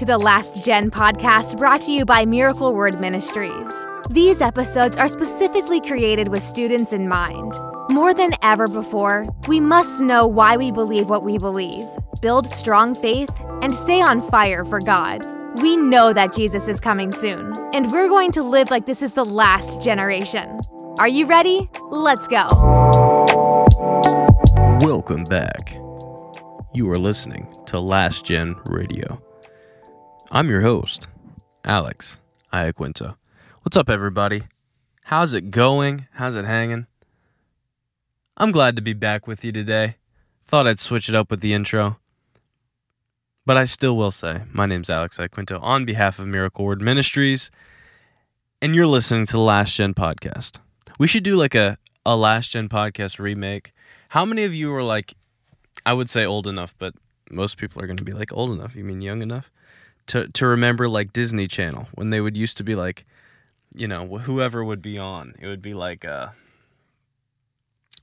to the Last Gen podcast brought to you by Miracle Word Ministries. These episodes are specifically created with students in mind. More than ever before, we must know why we believe what we believe, build strong faith, and stay on fire for God. We know that Jesus is coming soon, and we're going to live like this is the last generation. Are you ready? Let's go. Welcome back. You are listening to Last Gen Radio. I'm your host, Alex Iaquinto. What's up, everybody? How's it going? How's it hanging? I'm glad to be back with you today. Thought I'd switch it up with the intro. But I still will say, my name's Alex Iaquinto on behalf of Miracle Word Ministries, and you're listening to the Last Gen podcast. We should do like a, a Last Gen podcast remake. How many of you are like, I would say old enough, but most people are going to be like old enough. You mean young enough to to remember like Disney Channel when they would used to be like, you know, whoever would be on. It would be like, uh,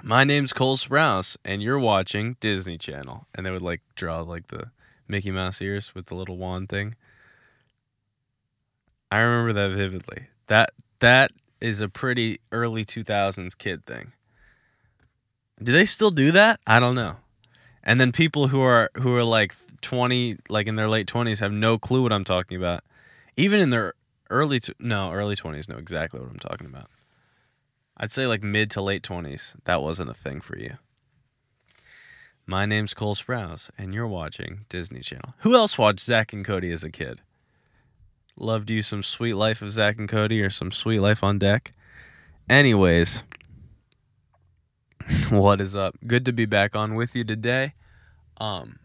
my name's Cole Sprouse, and you're watching Disney Channel, and they would like draw like the Mickey Mouse ears with the little wand thing. I remember that vividly. That that is a pretty early 2000s kid thing. Do they still do that? I don't know and then people who are who are like 20 like in their late 20s have no clue what i'm talking about. Even in their early t- no early 20s know exactly what i'm talking about. I'd say like mid to late 20s that wasn't a thing for you. My name's cole sprouse and you're watching disney channel. Who else watched zack and cody as a kid? Loved you some sweet life of zack and cody or some sweet life on deck? Anyways what is up? Good to be back on with you today. Um,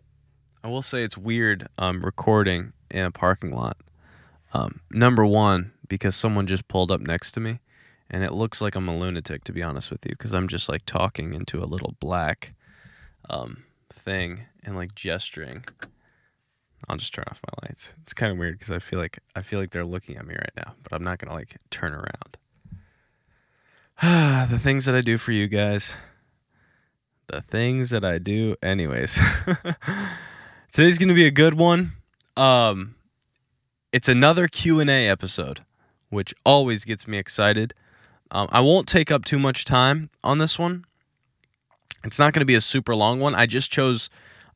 I will say it's weird um, recording in a parking lot. Um, number one, because someone just pulled up next to me, and it looks like I'm a lunatic, to be honest with you, because I'm just like talking into a little black um, thing and like gesturing. I'll just turn off my lights. It's kind of weird because I feel like I feel like they're looking at me right now, but I'm not gonna like turn around. the things that I do for you guys the things that I do. Anyways, today's gonna be a good one. Um, it's another Q and A episode, which always gets me excited. Um, I won't take up too much time on this one. It's not to be a super long one. I just chose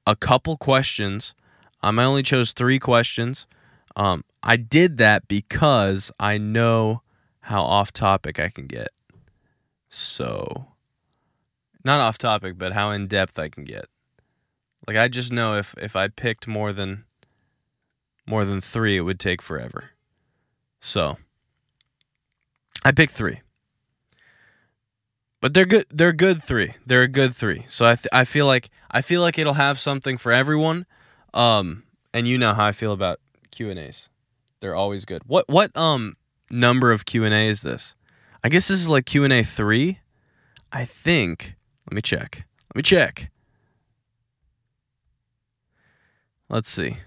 a couple questions. Um, I only chose three questions. Um, I did that because I know how off topic I can get. So not off topic, but how in depth I can get. Like I just know if if I picked more than more than 3, it would take forever. So, I picked 3. But they're good they're good 3. They're a good 3. So I th- I feel like I feel like it'll have something for everyone. Um and you know how I feel about Q&As. They're always good. What what um number of Q&A is this? I guess this is like Q&A 3. I think let me check. Let me check. Let's see.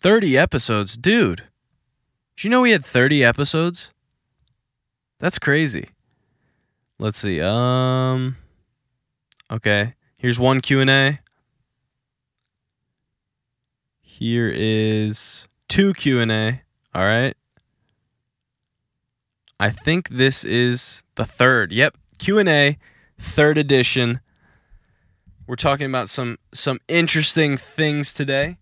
30 episodes. Dude. Did you know we had 30 episodes? That's crazy. Let's see. Um Okay. Here's one Q&A. Here is two Q&A. All right. I think this is the third. Yep, Q&A, third edition. We're talking about some some interesting things today.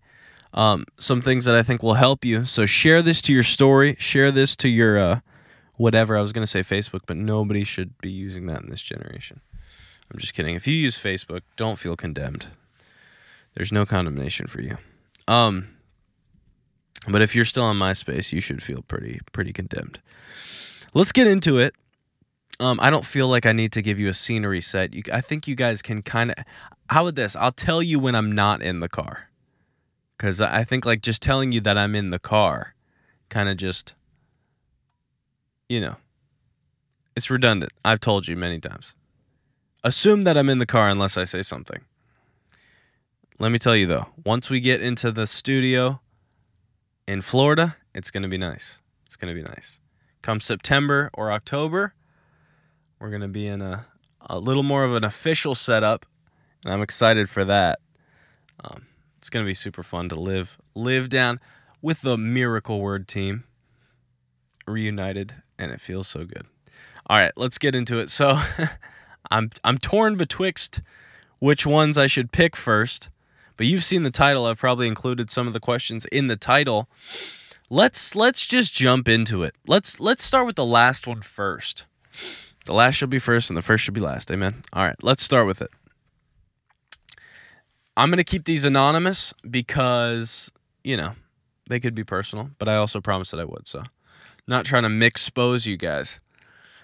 Um, some things that I think will help you. So share this to your story. Share this to your uh, whatever. I was going to say Facebook, but nobody should be using that in this generation. I'm just kidding. If you use Facebook, don't feel condemned. There's no condemnation for you. Um, but if you're still on MySpace, you should feel pretty pretty condemned. Let's get into it. Um, I don't feel like I need to give you a scenery set. You, I think you guys can kind of. How about this? I'll tell you when I'm not in the car. Because I think, like, just telling you that I'm in the car kind of just, you know, it's redundant. I've told you many times. Assume that I'm in the car unless I say something. Let me tell you, though, once we get into the studio in Florida, it's going to be nice. It's going to be nice. Come September or October, we're going to be in a, a little more of an official setup and I'm excited for that. Um, it's gonna be super fun to live live down. with the Miracle Word team reunited, and it feels so good. All right, let's get into it. So, I'm I'm torn betwixt which ones I should pick first. But you've seen the title. I've probably included some of the questions in the title. Let's let's just jump into it. Let's let's start with the last one first. The last should be first and the first should be last. Amen. All right, let's start with it. I'm going to keep these anonymous because, you know, they could be personal, but I also promised that I would. So, not trying to expose you guys.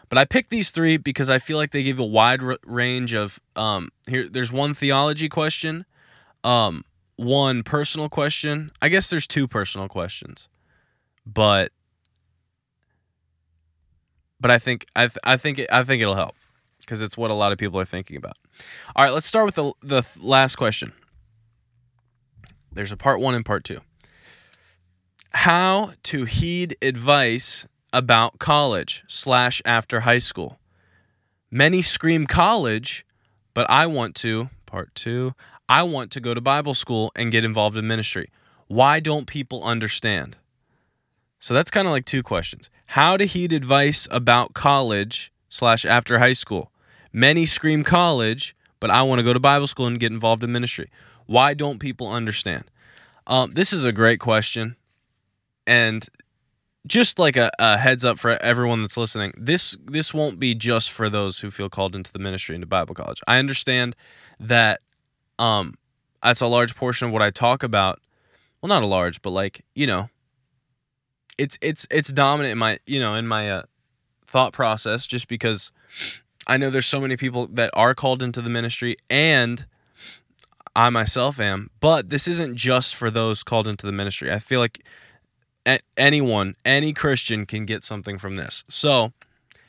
But I picked these three because I feel like they give a wide range of um here there's one theology question, um one personal question. I guess there's two personal questions. But but I think I th- I think it, I think it'll help because it's what a lot of people are thinking about. All right, let's start with the the last question. There's a part 1 and part 2. How to heed advice about college slash after high school. Many scream college, but I want to, part two, I want to go to Bible school and get involved in ministry. Why don't people understand? So that's kind of like two questions. How to heed advice about college slash after high school. Many scream college, but I want to go to Bible school and get involved in ministry. Why don't people understand? Um, this is a great question. And just like a, a, heads up for everyone that's listening this this won't be just for those who feel called into the ministry into bible college i understand that um that's a large portion of what i talk about well not a large but like you know it's it's it's dominant in my you know in my uh, thought process just because i know there's so many people that are called into the ministry and i myself am but this isn't just for those called into the ministry i feel like anyone, any Christian can get something from this. So,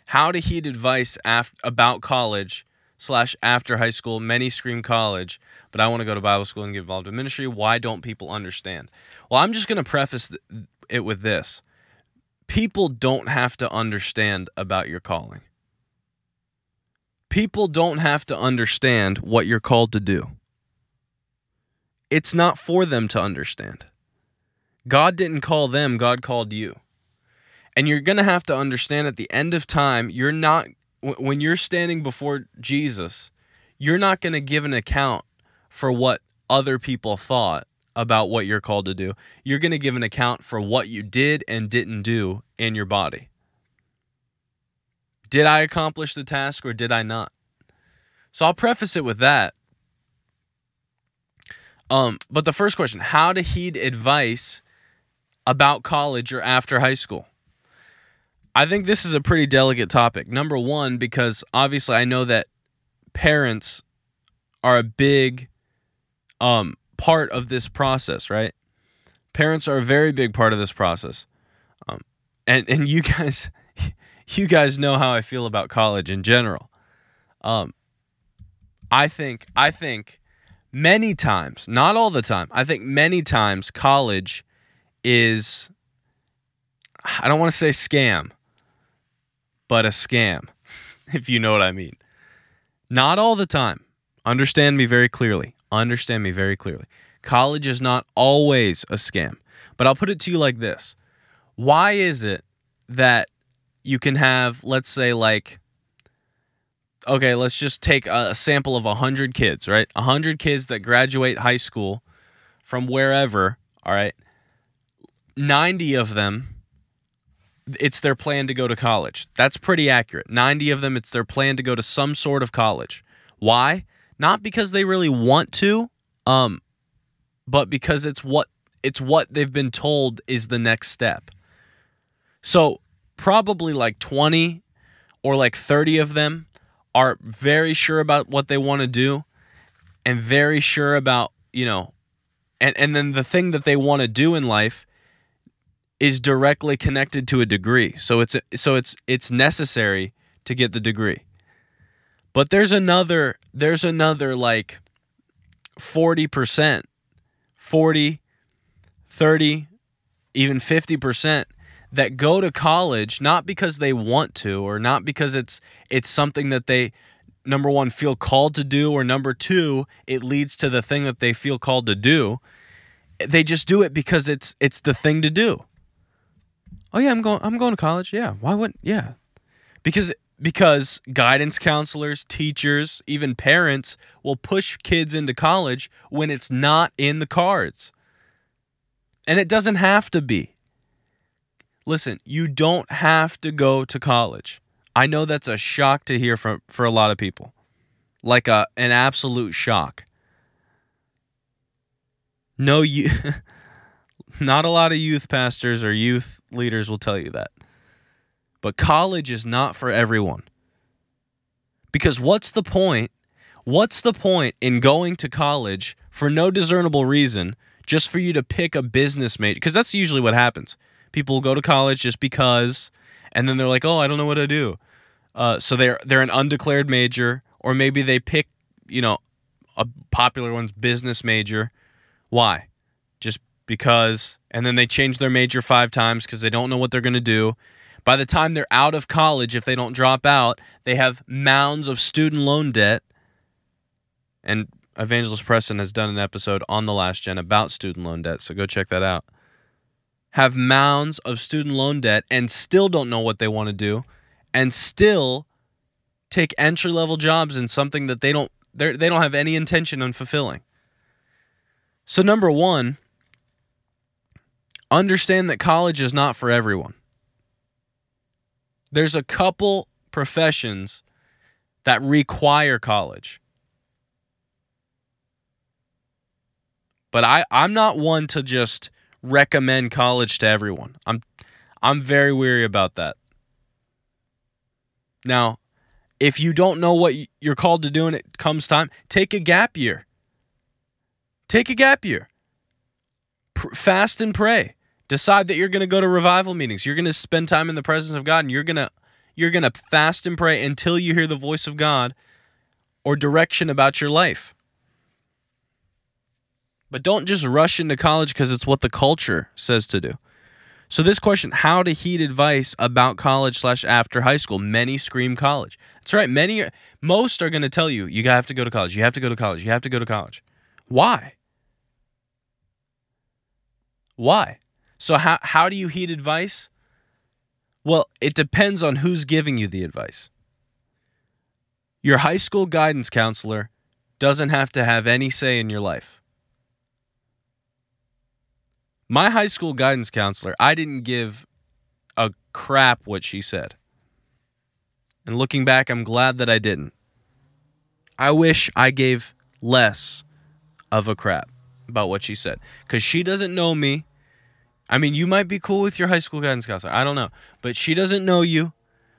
how to heed advice about college slash after high school. Many scream college, but I want to go to Bible school and get involved in ministry. Why don't people understand? Well, I'm just going to preface th- it with this: people don't have to understand about your calling. People don't have to understand what you're called to do. It's not for them to understand. God didn't call them, God called you. And you're going to have to understand at the end of time, you're not, when you're standing before Jesus, you're not going to give an account for what other people thought about what you're called to do. You're going to give an account for what you did and didn't do in your body. Did I accomplish the task or did I not? So I'll preface it with that. Um, but the first question how to heed advice about college or after high school? I think this is a pretty delicate topic. Number one, because obviously I know that parents are a big um, part of this process, right? Parents are a very big part of this process. Um, and, and you guys, you guys know how I feel about college in general. Um, I think, I think many times, not all the time, I think many times college is I don't want to say scam, but a scam, if you know what I mean. Not all the time. Understand me very clearly. Understand me very clearly. College is not always a scam. But I'll put it to you like this Why is it that you can have, let's say, like, okay, let's just take a sample of 100 kids, right? 100 kids that graduate high school from wherever, all right? 90 of them it's their plan to go to college. That's pretty accurate. 90 of them it's their plan to go to some sort of college. Why? Not because they really want to, um but because it's what it's what they've been told is the next step. So, probably like 20 or like 30 of them are very sure about what they want to do and very sure about, you know, and and then the thing that they want to do in life is directly connected to a degree. So it's so it's it's necessary to get the degree. But there's another there's another like 40%, 40, 30, even 50% that go to college not because they want to or not because it's it's something that they number 1 feel called to do or number 2 it leads to the thing that they feel called to do they just do it because it's it's the thing to do. Oh yeah, I'm going I'm going to college. Yeah. Why wouldn't yeah. Because because guidance counselors, teachers, even parents will push kids into college when it's not in the cards. And it doesn't have to be. Listen, you don't have to go to college. I know that's a shock to hear from for a lot of people. Like a an absolute shock. No you not a lot of youth pastors or youth leaders will tell you that. But college is not for everyone. Because what's the point? What's the point in going to college for no discernible reason just for you to pick a business major? Because that's usually what happens. People go to college just because, and then they're like, "Oh, I don't know what to do." Uh, so they're they're an undeclared major, or maybe they pick, you know, a popular one's business major. Why? Just because, and then they change their major five times because they don't know what they're going to do. By the time they're out of college, if they don't drop out, they have mounds of student loan debt. And Evangelist Preston has done an episode on the last gen about student loan debt, so go check that out. Have mounds of student loan debt and still don't know what they want to do, and still take entry level jobs in something that they don't they don't have any intention on fulfilling. So number 1, understand that college is not for everyone there's a couple professions that require college. But I, I'm not one to just recommend college to everyone. I'm I'm very weary about that. Now, if you don't know what you're called to do and it comes time, take a gap year. Take a gap year. fast and pray decide that you're going to go to revival meetings you're going to spend time in the presence of god and you're going to you're going to fast and pray until you hear the voice of god or direction about your life but don't just rush into college because it's what the culture says to do. So this question how to heed advice about college slash after high school? Many scream college. That's right. Many most are going to tell you you have to go to college you have to go to college you have to go to college. Why? Why? So how how do you heed advice? Well, it depends on who's giving you the advice. Your high school guidance counselor doesn't have to have any say in your life. My high school guidance counselor, I didn't give a crap what she said. And looking back, I'm glad that I didn't. I wish I gave less of a crap about what she said because she doesn't know me. I mean, you might be cool with your high school guidance counselor. I don't know. But she doesn't know you,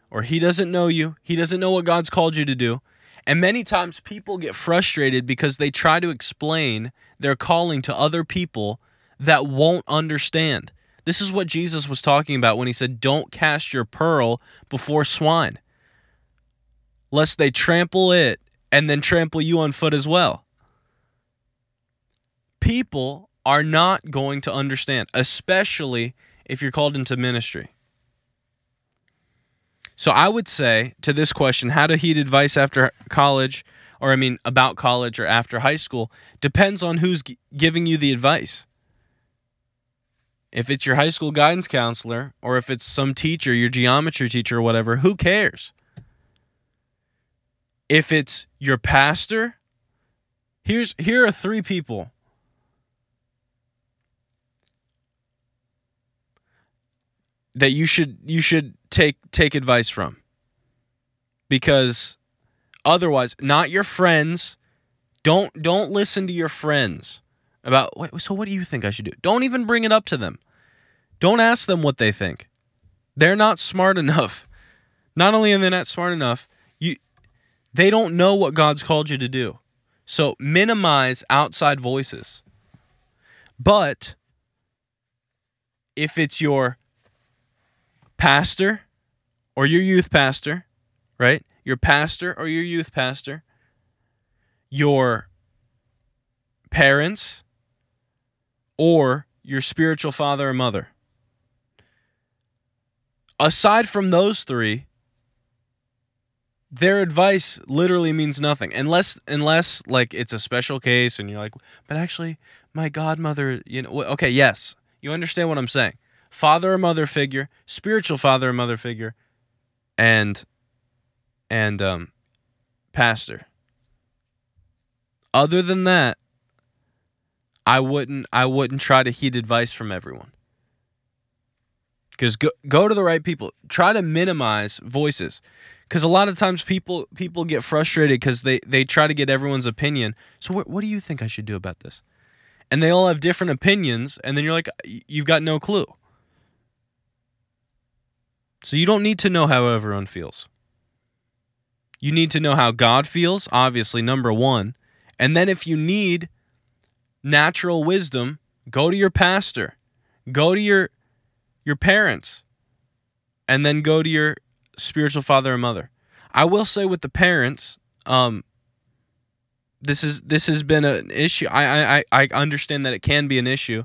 or he doesn't know you. He doesn't know what God's called you to do. And many times people get frustrated because they try to explain their calling to other people that won't understand. This is what Jesus was talking about when he said, Don't cast your pearl before swine, lest they trample it and then trample you on foot as well. People are not going to understand, especially if you're called into ministry. So I would say to this question, how to heed advice after college, or I mean about college or after high school, depends on who's giving you the advice. If it's your high school guidance counselor, or if it's some teacher, your geometry teacher or whatever, who cares? If it's your pastor, here's here are three people. That you should you should take take advice from. Because otherwise not your friends. Don't don't listen to your friends about so what do you think I should do? Don't even bring it up to them. Don't ask them what they think. They're not smart enough. Not only are they not smart enough you they don't know what God's called you to do. So minimize outside voices. But if it's your pastor or your youth pastor, right? Your pastor or your youth pastor, your parents, or your spiritual father or mother. Aside from those three, their advice literally means nothing unless unless like it's a special case and you're like, but actually my godmother, you know, okay, yes, you understand what I'm saying. Father or mother figure, spiritual father or mother figure, and and um, pastor. Other than that, I wouldn't I wouldn't try to heed advice from everyone. Because go, go to the right people. Try to minimize voices. Because a lot of times people people get frustrated because they, they try to get everyone's opinion. So what, what do you think I should do about this? And they all have different opinions, and then you're like, you've got no clue. So you don't need to know how everyone feels. You need to know how God feels, obviously, number one. And then if you need natural wisdom, go to your pastor, go to your your parents, and then go to your spiritual father and mother. I will say with the parents, um, this is this has been an issue. I I I understand that it can be an issue,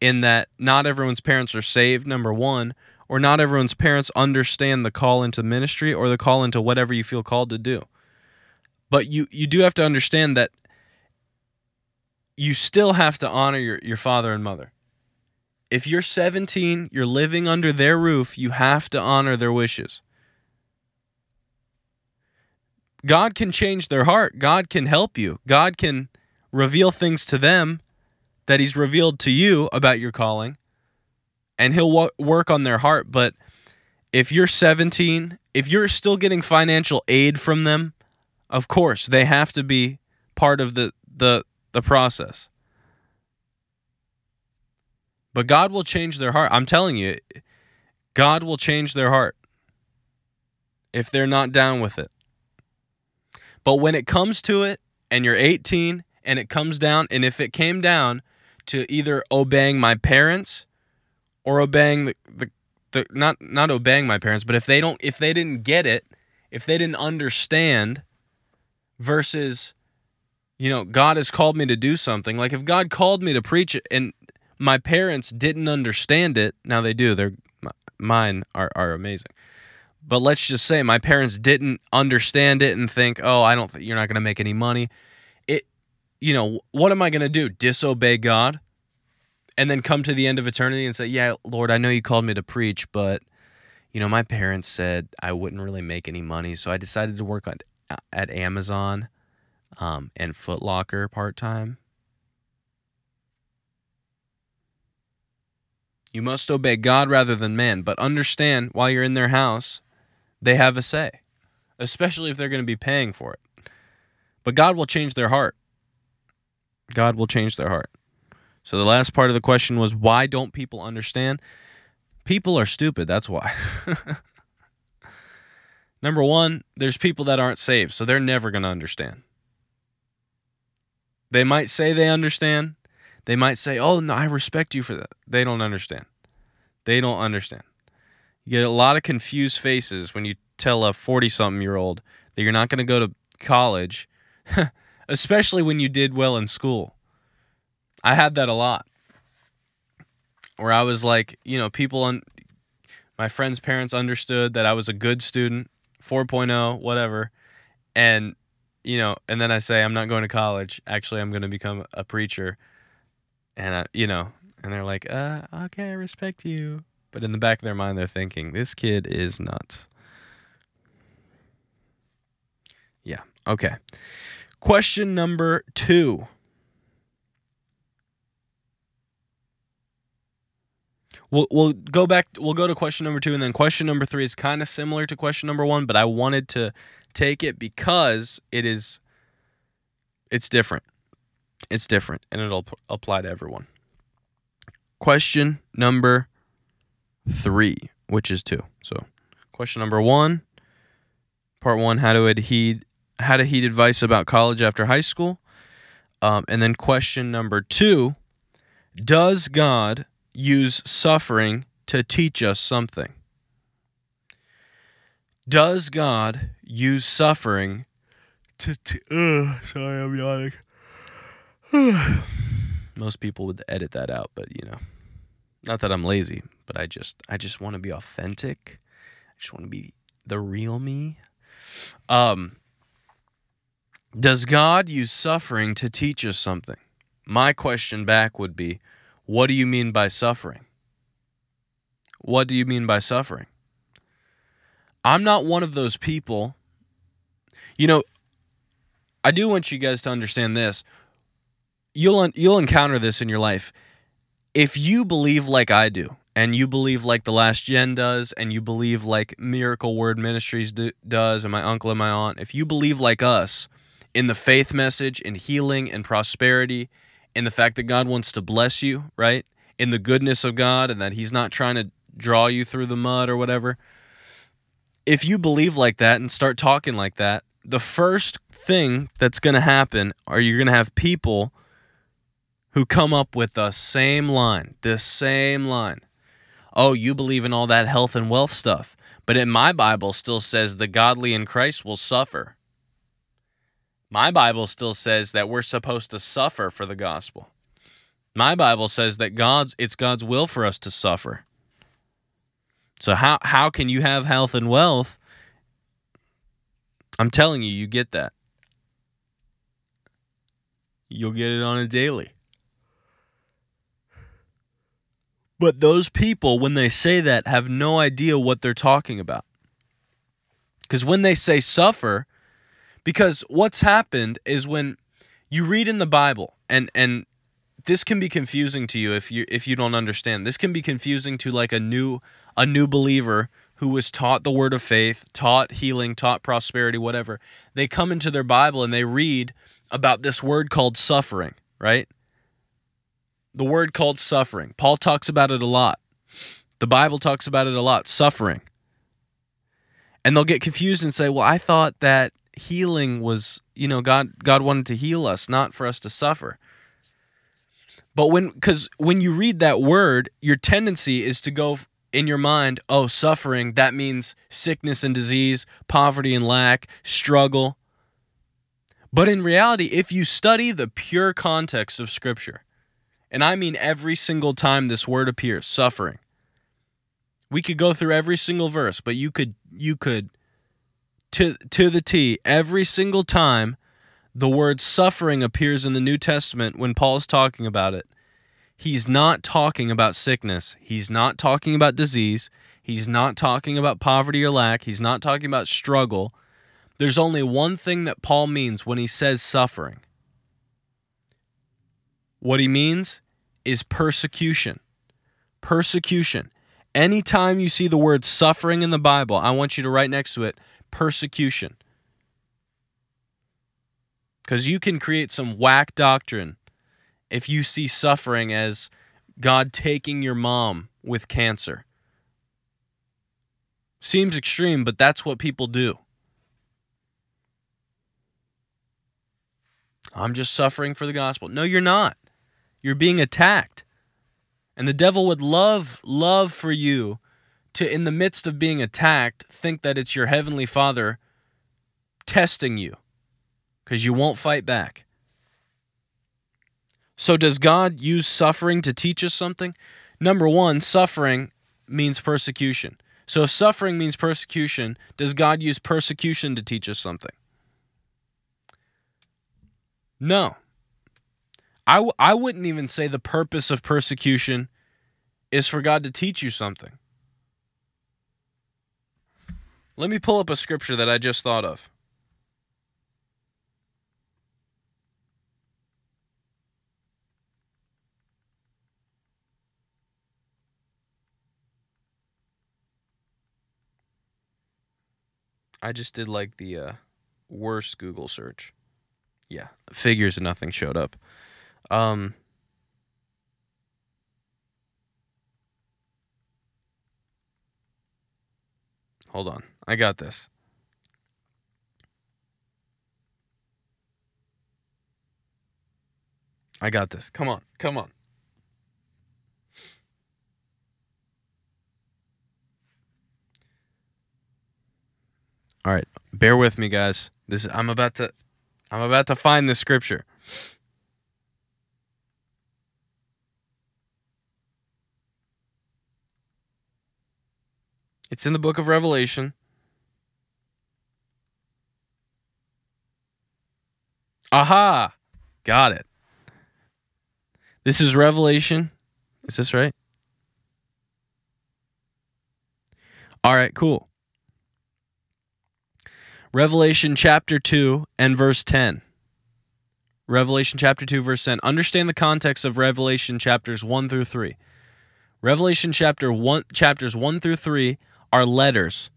in that not everyone's parents are saved. Number one, or not everyone's parents understand the call into ministry or the call into whatever you feel called to do. But you you do have to understand that you still have to honor your, your father and mother. If you're 17, you're living under their roof, you have to honor their wishes. God can change their heart. God can help you. God can reveal things to them that He's revealed to you about your calling, and He'll work on their heart. But if you're 17, if you're still getting financial aid from them, of course they have to be part of the the the process. But God will change their heart. I'm telling you, God will change their heart if they're not down with it. But when it comes to it and you're 18 and it comes down, and if it came down to either obeying my parents or obeying the, the, the not not obeying my parents, but if they don't if they didn't get it, if they didn't understand versus you know, God has called me to do something. Like if God called me to preach and my parents didn't understand it, now they do. They're mine are are amazing. But let's just say my parents didn't understand it and think, "Oh, I don't think you're not going to make any money." It you know, what am I going to do? Disobey God? And then come to the end of eternity and say, "Yeah, Lord, I know you called me to preach, but you know, my parents said I wouldn't really make any money, so I decided to work on uh, at Amazon." Um, and Footlocker part time. You must obey God rather than man, but understand while you're in their house, they have a say, especially if they're going to be paying for it. But God will change their heart. God will change their heart. So the last part of the question was why don't people understand? People are stupid, that's why. Number 1, there's people that aren't saved, so they're never going to understand. They might say they understand. They might say, "Oh, no, I respect you for that." They don't understand. They don't understand. You get a lot of confused faces when you tell a 40-something-year-old that you're not going to go to college, especially when you did well in school. I had that a lot. Where I was like, you know, people on my friends' parents understood that I was a good student, 4.0, whatever. And you know, and then I say I'm not going to college. Actually, I'm going to become a preacher, and I, you know, and they're like, uh, okay, I respect you, but in the back of their mind, they're thinking this kid is nuts. Yeah. Okay. Question number two. We'll, we'll go back we'll go to question number two and then question number three is kind of similar to question number one but i wanted to take it because it is it's different. It's different and it'll p- apply to everyone. Question number 3, which is 2. So, question number 1, part 1, how to heed how to heed advice about college after high school. Um, and then question number 2, does God use suffering to teach us something? Does God use suffering to. T- sorry, I'm yawning. Most people would edit that out, but you know, not that I'm lazy, but I just I just want to be authentic. I just want to be the real me. Um, does God use suffering to teach us something? My question back would be, what do you mean by suffering? What do you mean by suffering? I'm not one of those people. You know, I do want you guys to understand this. You'll you'll encounter this in your life. If you believe like I do, and you believe like the last gen does, and you believe like Miracle Word Ministries do, does, and my uncle and my aunt, if you believe like us in the faith message, in healing and prosperity, in the fact that God wants to bless you, right? In the goodness of God, and that He's not trying to draw you through the mud or whatever. If you believe like that and start talking like that, the first thing that's going to happen are you're going to have people who come up with the same line, this same line. Oh, you believe in all that health and wealth stuff, but in my Bible still says the godly in Christ will suffer. My Bible still says that we're supposed to suffer for the gospel. My Bible says that God's it's God's will for us to suffer. So how how can you have health and wealth? I'm telling you, you get that. You'll get it on a daily. But those people, when they say that, have no idea what they're talking about. Because when they say suffer, because what's happened is when you read in the Bible, and and this can be confusing to you if you if you don't understand. This can be confusing to like a new a new believer who was taught the word of faith, taught healing, taught prosperity, whatever. They come into their Bible and they read about this word called suffering, right? The word called suffering. Paul talks about it a lot. The Bible talks about it a lot, suffering. And they'll get confused and say, "Well, I thought that healing was, you know, God God wanted to heal us, not for us to suffer." But when cuz when you read that word, your tendency is to go in your mind, "Oh, suffering, that means sickness and disease, poverty and lack, struggle." But in reality, if you study the pure context of scripture, and I mean every single time this word appears, suffering. We could go through every single verse, but you could you could to to the T every single time the word suffering appears in the New Testament when Paul is talking about it. He's not talking about sickness. He's not talking about disease. He's not talking about poverty or lack. He's not talking about struggle. There's only one thing that Paul means when he says suffering. What he means is persecution. Persecution. Anytime you see the word suffering in the Bible, I want you to write next to it persecution. Because you can create some whack doctrine if you see suffering as God taking your mom with cancer. Seems extreme, but that's what people do. I'm just suffering for the gospel. No, you're not. You're being attacked. And the devil would love, love for you to, in the midst of being attacked, think that it's your heavenly father testing you because you won't fight back. So, does God use suffering to teach us something? Number one, suffering means persecution. So, if suffering means persecution, does God use persecution to teach us something? No. I w- I wouldn't even say the purpose of persecution is for God to teach you something. Let me pull up a scripture that I just thought of. I just did like the uh, worst Google search. Yeah, figures and nothing showed up. Um, hold on. I got this. I got this. Come on. Come on. All right. Bear with me, guys. This I'm about to I'm about to find the scripture. It's in the book of Revelation. Aha! Got it. This is Revelation. Is this right? All right, cool. Revelation chapter 2 and verse 10. Revelation chapter 2, verse 10. Understand the context of Revelation chapters 1 through 3. Revelation chapter 1, chapters 1 through 3 are letters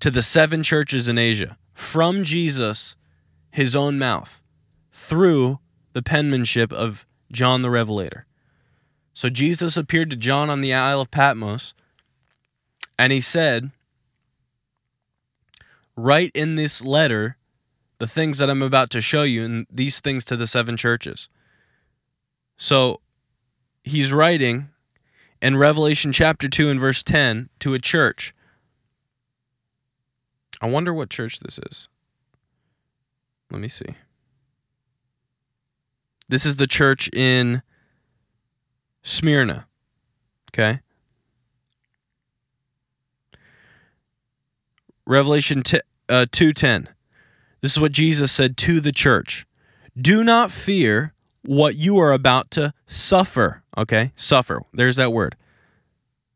to the seven churches in Asia from Jesus, his own mouth, through the penmanship of John the Revelator. So Jesus appeared to John on the Isle of Patmos, and he said, Write in this letter the things that I'm about to show you, and these things to the seven churches. So he's writing in Revelation chapter 2 and verse 10 to a church. I wonder what church this is. Let me see. This is the church in Smyrna. Okay? Revelation t- uh, 2:10. This is what Jesus said to the church. Do not fear what you are about to suffer. Okay? Suffer. There's that word.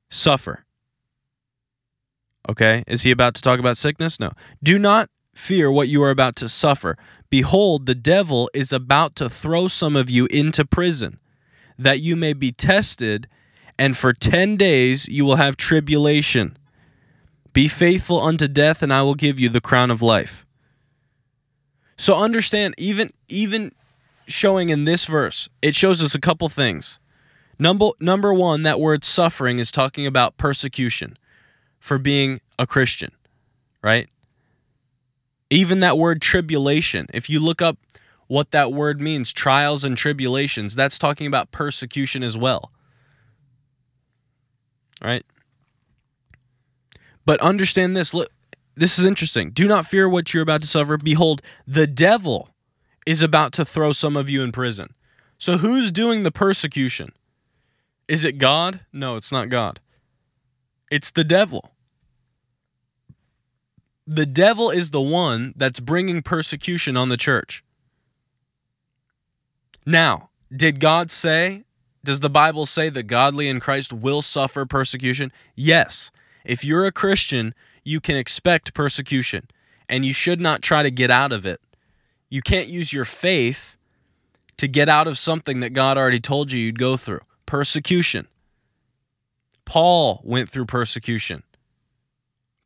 Suffer. Okay? Is he about to talk about sickness? No. Do not fear what you are about to suffer. Behold, the devil is about to throw some of you into prison, that you may be tested, and for 10 days you will have tribulation. Be faithful unto death, and I will give you the crown of life. So understand, even even showing in this verse, it shows us a couple things. Number number one, that word suffering is talking about persecution for being a Christian, right? Even that word tribulation, if you look up what that word means, trials and tribulations, that's talking about persecution as well. Right? But understand this, look, this is interesting. Do not fear what you're about to suffer. Behold, the devil is about to throw some of you in prison. So who's doing the persecution? Is it God? No, it's not God. It's the devil. The devil is the one that's bringing persecution on the church. Now, did God say, does the Bible say that godly in Christ will suffer persecution? Yes. If you're a Christian, you can expect persecution and you should not try to get out of it. You can't use your faith to get out of something that God already told you you'd go through persecution. Paul went through persecution.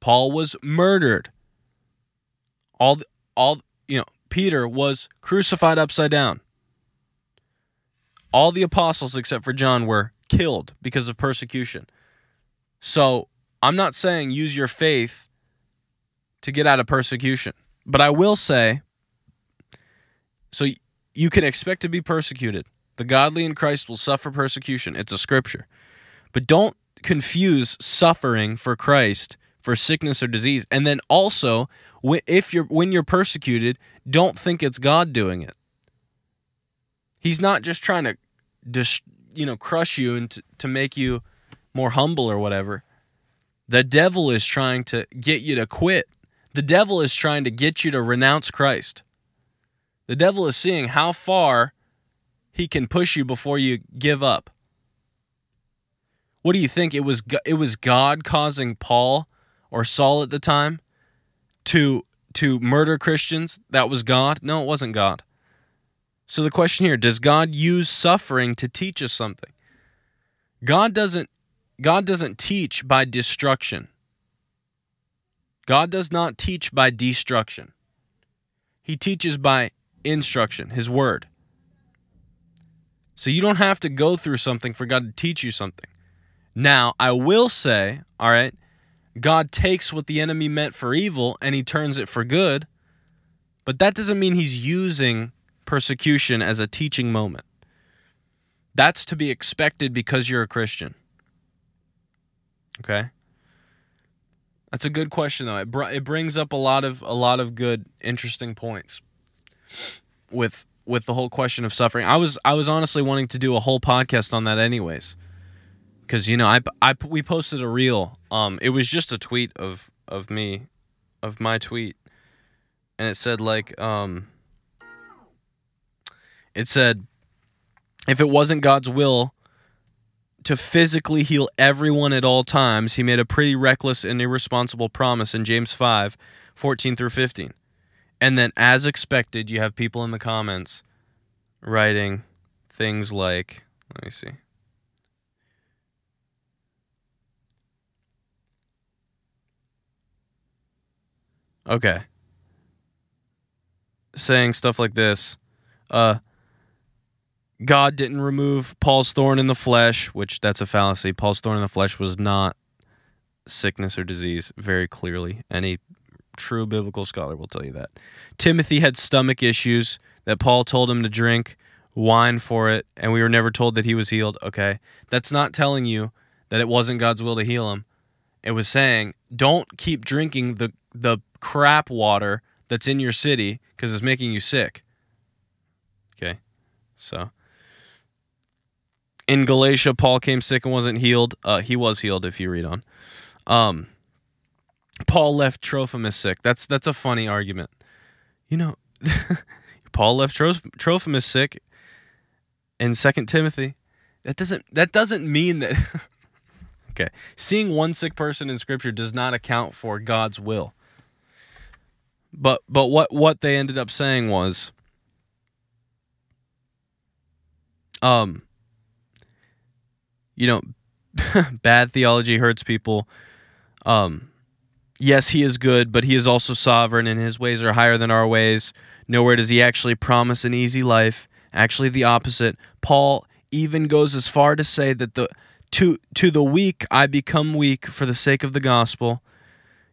Paul was murdered. All all you know, Peter was crucified upside down. All the apostles except for John were killed because of persecution. So, I'm not saying use your faith to get out of persecution, but I will say so you can expect to be persecuted. The godly in Christ will suffer persecution. It's a scripture. But don't confuse suffering for Christ for sickness or disease. And then also, if you're when you're persecuted, don't think it's God doing it. He's not just trying to just you know crush you and to, to make you more humble or whatever. The devil is trying to get you to quit. The devil is trying to get you to renounce Christ. The devil is seeing how far he can push you before you give up. What do you think it was it was God causing Paul or Saul at the time to to murder Christians? That was God? No, it wasn't God. So the question here, does God use suffering to teach us something? God doesn't God doesn't teach by destruction. God does not teach by destruction. He teaches by instruction, His word. So you don't have to go through something for God to teach you something. Now, I will say, all right, God takes what the enemy meant for evil and he turns it for good, but that doesn't mean he's using persecution as a teaching moment. That's to be expected because you're a Christian. Okay. That's a good question though. It br- it brings up a lot of a lot of good interesting points with with the whole question of suffering. I was I was honestly wanting to do a whole podcast on that anyways. Cuz you know, I, I we posted a reel. Um it was just a tweet of of me of my tweet. And it said like um It said, if it wasn't God's will to physically heal everyone at all times, he made a pretty reckless and irresponsible promise in James 5 14 through 15. And then, as expected, you have people in the comments writing things like, let me see. Okay. Saying stuff like this. Uh, God didn't remove Paul's thorn in the flesh, which that's a fallacy. Paul's thorn in the flesh was not sickness or disease, very clearly. Any true biblical scholar will tell you that. Timothy had stomach issues that Paul told him to drink wine for it, and we were never told that he was healed. Okay. That's not telling you that it wasn't God's will to heal him. It was saying, don't keep drinking the, the crap water that's in your city because it's making you sick. Okay. So in Galatia, Paul came sick and wasn't healed. Uh, he was healed if you read on. Um, Paul left Trophimus sick. That's that's a funny argument. You know, Paul left Trophimus sick in Second Timothy. That doesn't that doesn't mean that. okay, seeing one sick person in Scripture does not account for God's will. But but what what they ended up saying was, um, you know, bad theology hurts people. Um, yes, he is good, but he is also sovereign, and his ways are higher than our ways. Nowhere does he actually promise an easy life. Actually, the opposite. Paul even goes as far to say that the to to the weak I become weak for the sake of the gospel.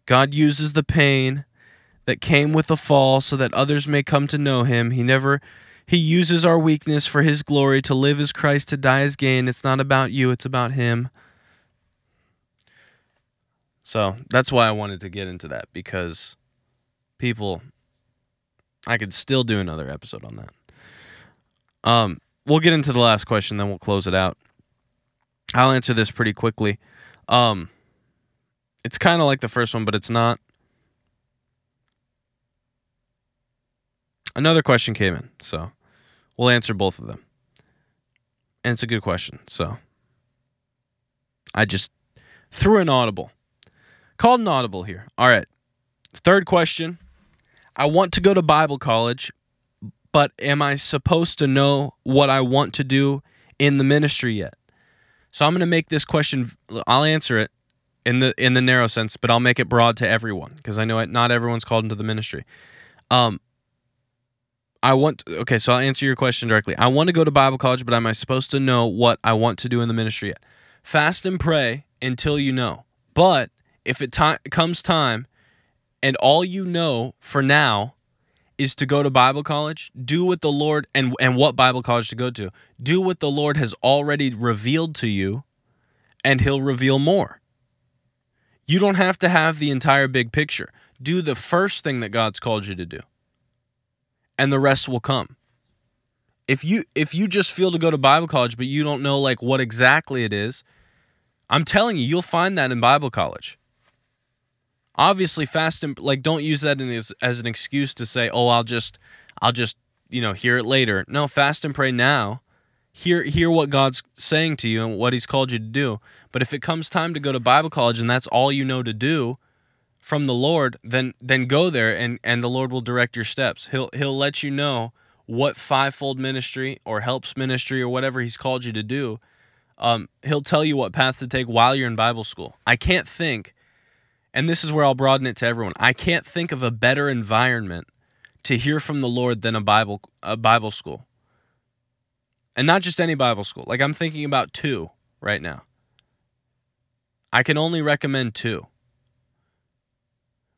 God uses the pain that came with the fall so that others may come to know him. He never he uses our weakness for his glory to live as Christ, to die as gain. It's not about you, it's about him. So that's why I wanted to get into that because people, I could still do another episode on that. Um, we'll get into the last question, then we'll close it out. I'll answer this pretty quickly. Um, it's kind of like the first one, but it's not. Another question came in, so We'll answer both of them. And it's a good question. So I just threw an audible. Called an audible here. All right. Third question. I want to go to Bible college, but am I supposed to know what I want to do in the ministry yet? So I'm going to make this question I'll answer it in the in the narrow sense, but I'll make it broad to everyone because I know it, not everyone's called into the ministry. Um, I want okay, so I'll answer your question directly. I want to go to Bible college, but am I supposed to know what I want to do in the ministry yet? Fast and pray until you know. But if it ti- comes time and all you know for now is to go to Bible college, do what the Lord and and what Bible college to go to. Do what the Lord has already revealed to you and he'll reveal more. You don't have to have the entire big picture. Do the first thing that God's called you to do and the rest will come. If you if you just feel to go to Bible college but you don't know like what exactly it is, I'm telling you, you'll find that in Bible college. Obviously, fast and like don't use that as, as an excuse to say, "Oh, I'll just I'll just, you know, hear it later." No, fast and pray now. Hear hear what God's saying to you and what he's called you to do. But if it comes time to go to Bible college and that's all you know to do, from the Lord, then then go there and and the Lord will direct your steps. He'll he'll let you know what fivefold ministry or helps ministry or whatever he's called you to do. Um, he'll tell you what path to take while you're in Bible school. I can't think, and this is where I'll broaden it to everyone. I can't think of a better environment to hear from the Lord than a Bible a Bible school. And not just any Bible school. Like I'm thinking about two right now. I can only recommend two.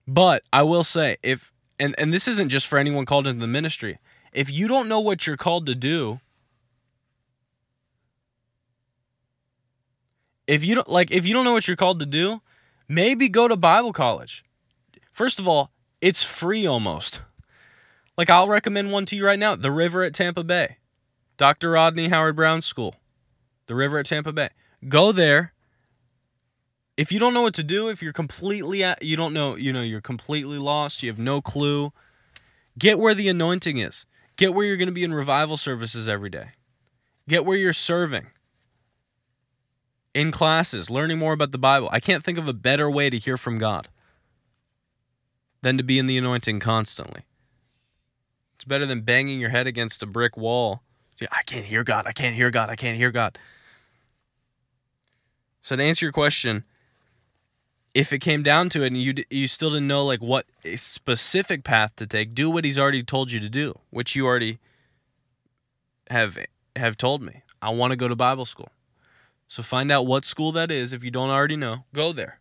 But I will say, if and and this isn't just for anyone called into the ministry. If you don't know what you're called to do, if you don't like if you don't know what you're called to do, maybe go to Bible college. First of all, it's free almost. Like I'll recommend one to you right now, The River at Tampa Bay. Dr. Rodney Howard-Browne School. The River at Tampa Bay. Go there if you don't know what to do, if you're completely at, you don't know, you know, you're completely lost, you have no clue, get where the anointing is. Get where you're going to be in revival services every day. Get where you're serving in classes, learning more about the Bible. I can't think of a better way to hear from God than to be in the anointing constantly. It's better than banging your head against a brick wall. I can't hear God. I can't hear God. I can't hear God. So to answer your question, if it came down to it and you you still didn't know like what a specific path to take, do what he's already told you to do, which you already have have told me. I want to go to Bible school. So find out what school that is if you don't already know. Go there.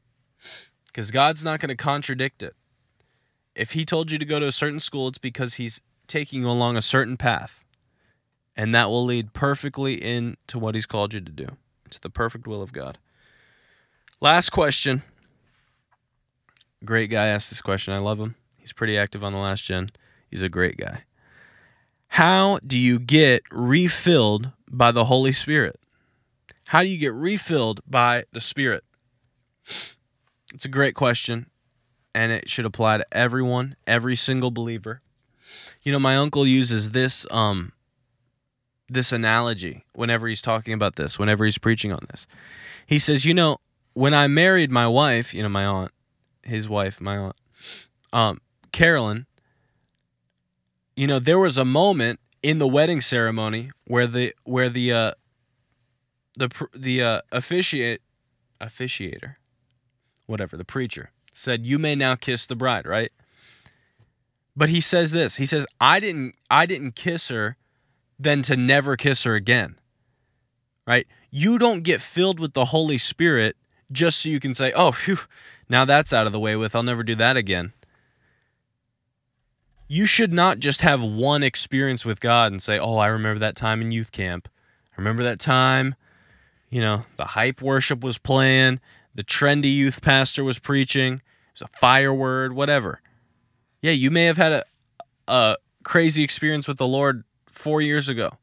Cuz God's not going to contradict it. If he told you to go to a certain school, it's because he's taking you along a certain path. And that will lead perfectly into what he's called you to do. To the perfect will of God. Last question. Great guy asked this question. I love him. He's pretty active on the last gen. He's a great guy. How do you get refilled by the Holy Spirit? How do you get refilled by the Spirit? It's a great question, and it should apply to everyone, every single believer. You know, my uncle uses this um this analogy whenever he's talking about this, whenever he's preaching on this. He says, "You know, when I married my wife, you know, my aunt, his wife, my aunt, um, Carolyn, you know, there was a moment in the wedding ceremony where the where the uh, the the uh, officiate officiator, whatever the preacher said, "You may now kiss the bride." Right. But he says this. He says, "I didn't I didn't kiss her, then to never kiss her again." Right. You don't get filled with the Holy Spirit just so you can say, "Oh, now that's out of the way with. I'll never do that again." You should not just have one experience with God and say, "Oh, I remember that time in youth camp. I remember that time, you know, the hype worship was playing, the trendy youth pastor was preaching, it was a fire word, whatever." Yeah, you may have had a a crazy experience with the Lord 4 years ago.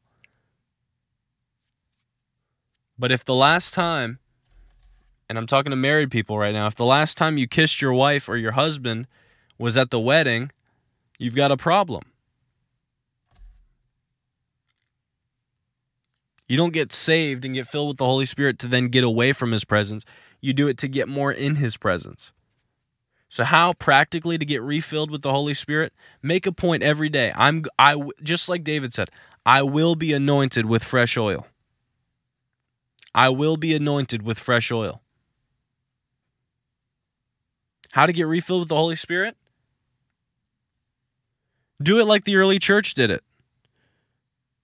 But if the last time and I'm talking to married people right now, if the last time you kissed your wife or your husband was at the wedding, you've got a problem. You don't get saved and get filled with the Holy Spirit to then get away from his presence. You do it to get more in his presence. So how practically to get refilled with the Holy Spirit? Make a point every day. I'm I just like David said, I will be anointed with fresh oil. I will be anointed with fresh oil. How to get refilled with the Holy Spirit? Do it like the early church did it.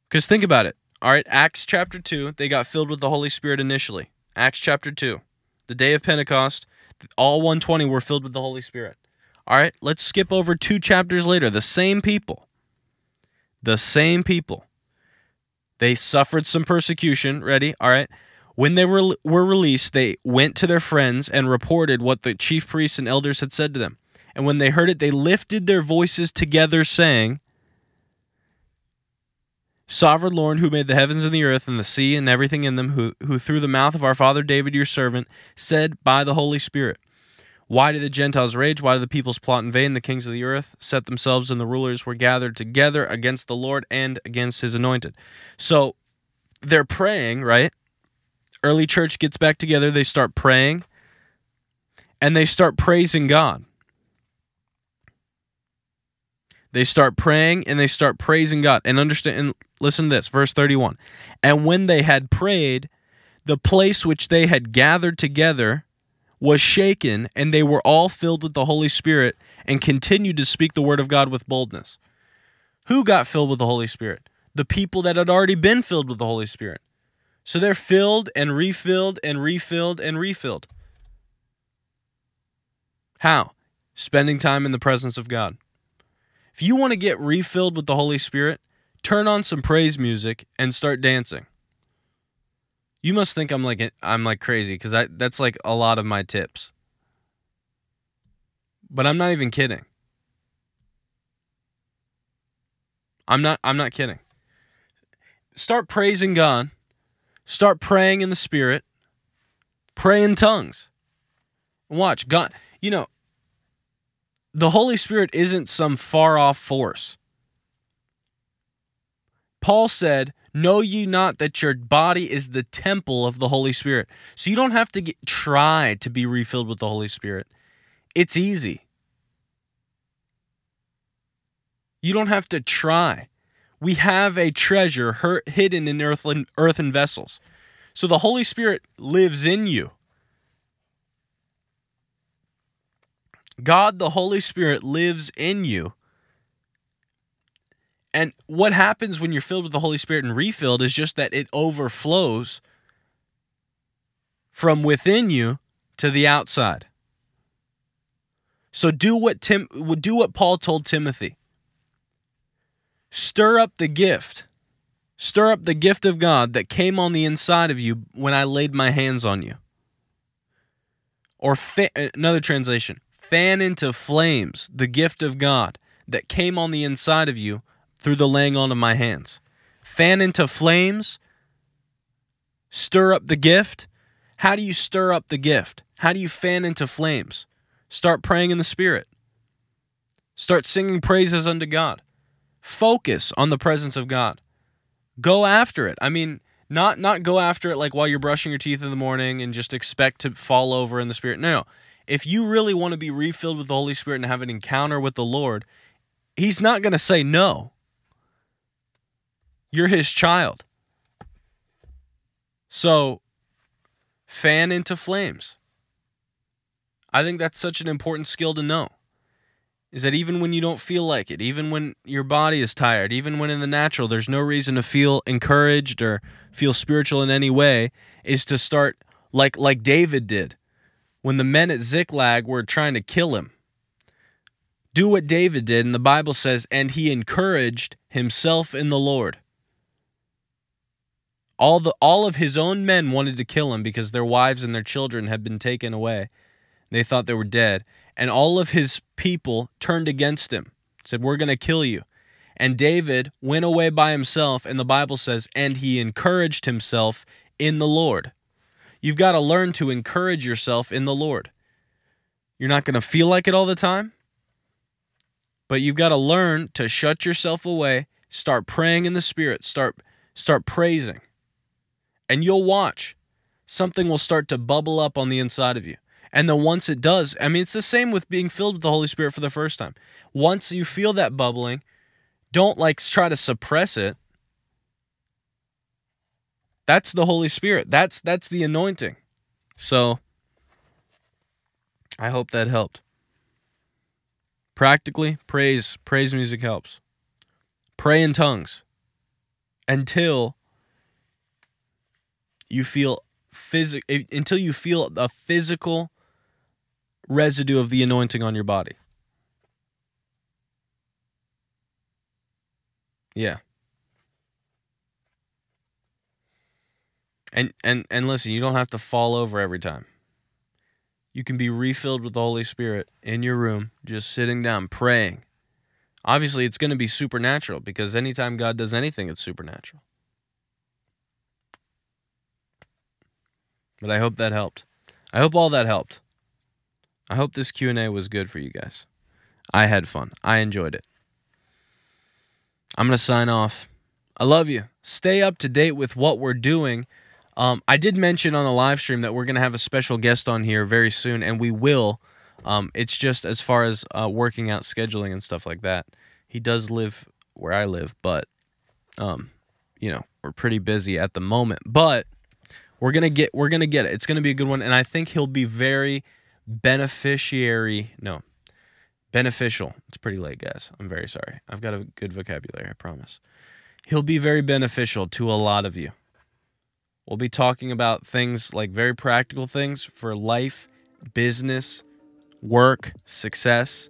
Because think about it. All right, Acts chapter 2, they got filled with the Holy Spirit initially. Acts chapter 2, the day of Pentecost, all 120 were filled with the Holy Spirit. All right, let's skip over two chapters later. The same people, the same people, they suffered some persecution. Ready? All right. When they were, were released, they went to their friends and reported what the chief priests and elders had said to them. And when they heard it, they lifted their voices together, saying, Sovereign Lord, who made the heavens and the earth and the sea and everything in them, who, who through the mouth of our father David, your servant, said by the Holy Spirit, Why do the Gentiles rage? Why do the peoples plot in vain? The kings of the earth set themselves, and the rulers were gathered together against the Lord and against his anointed. So they're praying, right? Early church gets back together, they start praying, and they start praising God. They start praying and they start praising God. And understand and listen to this, verse 31. And when they had prayed, the place which they had gathered together was shaken, and they were all filled with the Holy Spirit and continued to speak the word of God with boldness. Who got filled with the Holy Spirit? The people that had already been filled with the Holy Spirit. So they're filled and refilled and refilled and refilled. How? Spending time in the presence of God. If you want to get refilled with the Holy Spirit, turn on some praise music and start dancing. You must think I'm like I'm like crazy cuz I that's like a lot of my tips. But I'm not even kidding. I'm not I'm not kidding. Start praising God. Start praying in the spirit. Pray in tongues. Watch God, you know, the Holy Spirit isn't some far off force. Paul said, Know ye not that your body is the temple of the Holy Spirit? So you don't have to get, try to be refilled with the Holy Spirit. It's easy. You don't have to try. We have a treasure hidden in earthen, earthen vessels. So the Holy Spirit lives in you. God, the Holy Spirit, lives in you. And what happens when you're filled with the Holy Spirit and refilled is just that it overflows from within you to the outside. So do what Tim do what Paul told Timothy. Stir up the gift. Stir up the gift of God that came on the inside of you when I laid my hands on you. Or fa- another translation, fan into flames the gift of God that came on the inside of you through the laying on of my hands. Fan into flames, stir up the gift. How do you stir up the gift? How do you fan into flames? Start praying in the Spirit. Start singing praises unto God. Focus on the presence of God. Go after it. I mean, not not go after it like while you're brushing your teeth in the morning and just expect to fall over in the spirit. No, no. If you really want to be refilled with the Holy Spirit and have an encounter with the Lord, he's not going to say no. You're his child. So fan into flames. I think that's such an important skill to know is that even when you don't feel like it, even when your body is tired, even when in the natural there's no reason to feel encouraged or feel spiritual in any way, is to start like like David did when the men at Ziklag were trying to kill him. Do what David did, and the Bible says, and he encouraged himself in the Lord. All the all of his own men wanted to kill him because their wives and their children had been taken away. They thought they were dead and all of his people turned against him, said, We're going to kill you. And David went away by himself, and the Bible says, and he encouraged himself in the Lord. You've got to learn to encourage yourself in the Lord. You're not going to feel like it all the time, but you've got to learn to shut yourself away, start praying in the Spirit, start, start praising. And you'll watch. Something will start to bubble up on the inside of you. And then once it does, I mean, it's the same with being filled with the Holy Spirit for the first time. Once you feel that bubbling, don't like try to suppress it. That's the Holy Spirit. That's that's the anointing. So I hope that helped. Practically, praise praise music helps. Pray in tongues until you feel physical until you feel a physical residue of the anointing on your body. Yeah. And and and listen, you don't have to fall over every time. You can be refilled with the Holy Spirit in your room, just sitting down praying. Obviously, it's going to be supernatural because anytime God does anything, it's supernatural. But I hope that helped. I hope all that helped. I hope this Q&A was good for you guys. I had fun. I enjoyed it. I'm going to sign off. I love you. Stay up to date with what we're doing. Um, I did mention on the live stream that we're going to have a special guest on here very soon, and we will. Um, it's just as far as uh, working out scheduling and stuff like that. He does live where I live, but um, you know we're pretty busy at the moment. But we're gonna get we're gonna get it. It's gonna be a good one, and I think he'll be very beneficiary. No, beneficial. It's pretty late, guys. I'm very sorry. I've got a good vocabulary, I promise. He'll be very beneficial to a lot of you. We'll be talking about things like very practical things for life, business, work, success.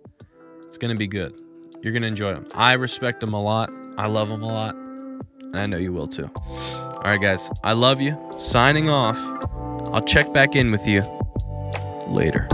It's going to be good. You're going to enjoy them. I respect them a lot. I love them a lot. And I know you will too. All right, guys. I love you. Signing off. I'll check back in with you later.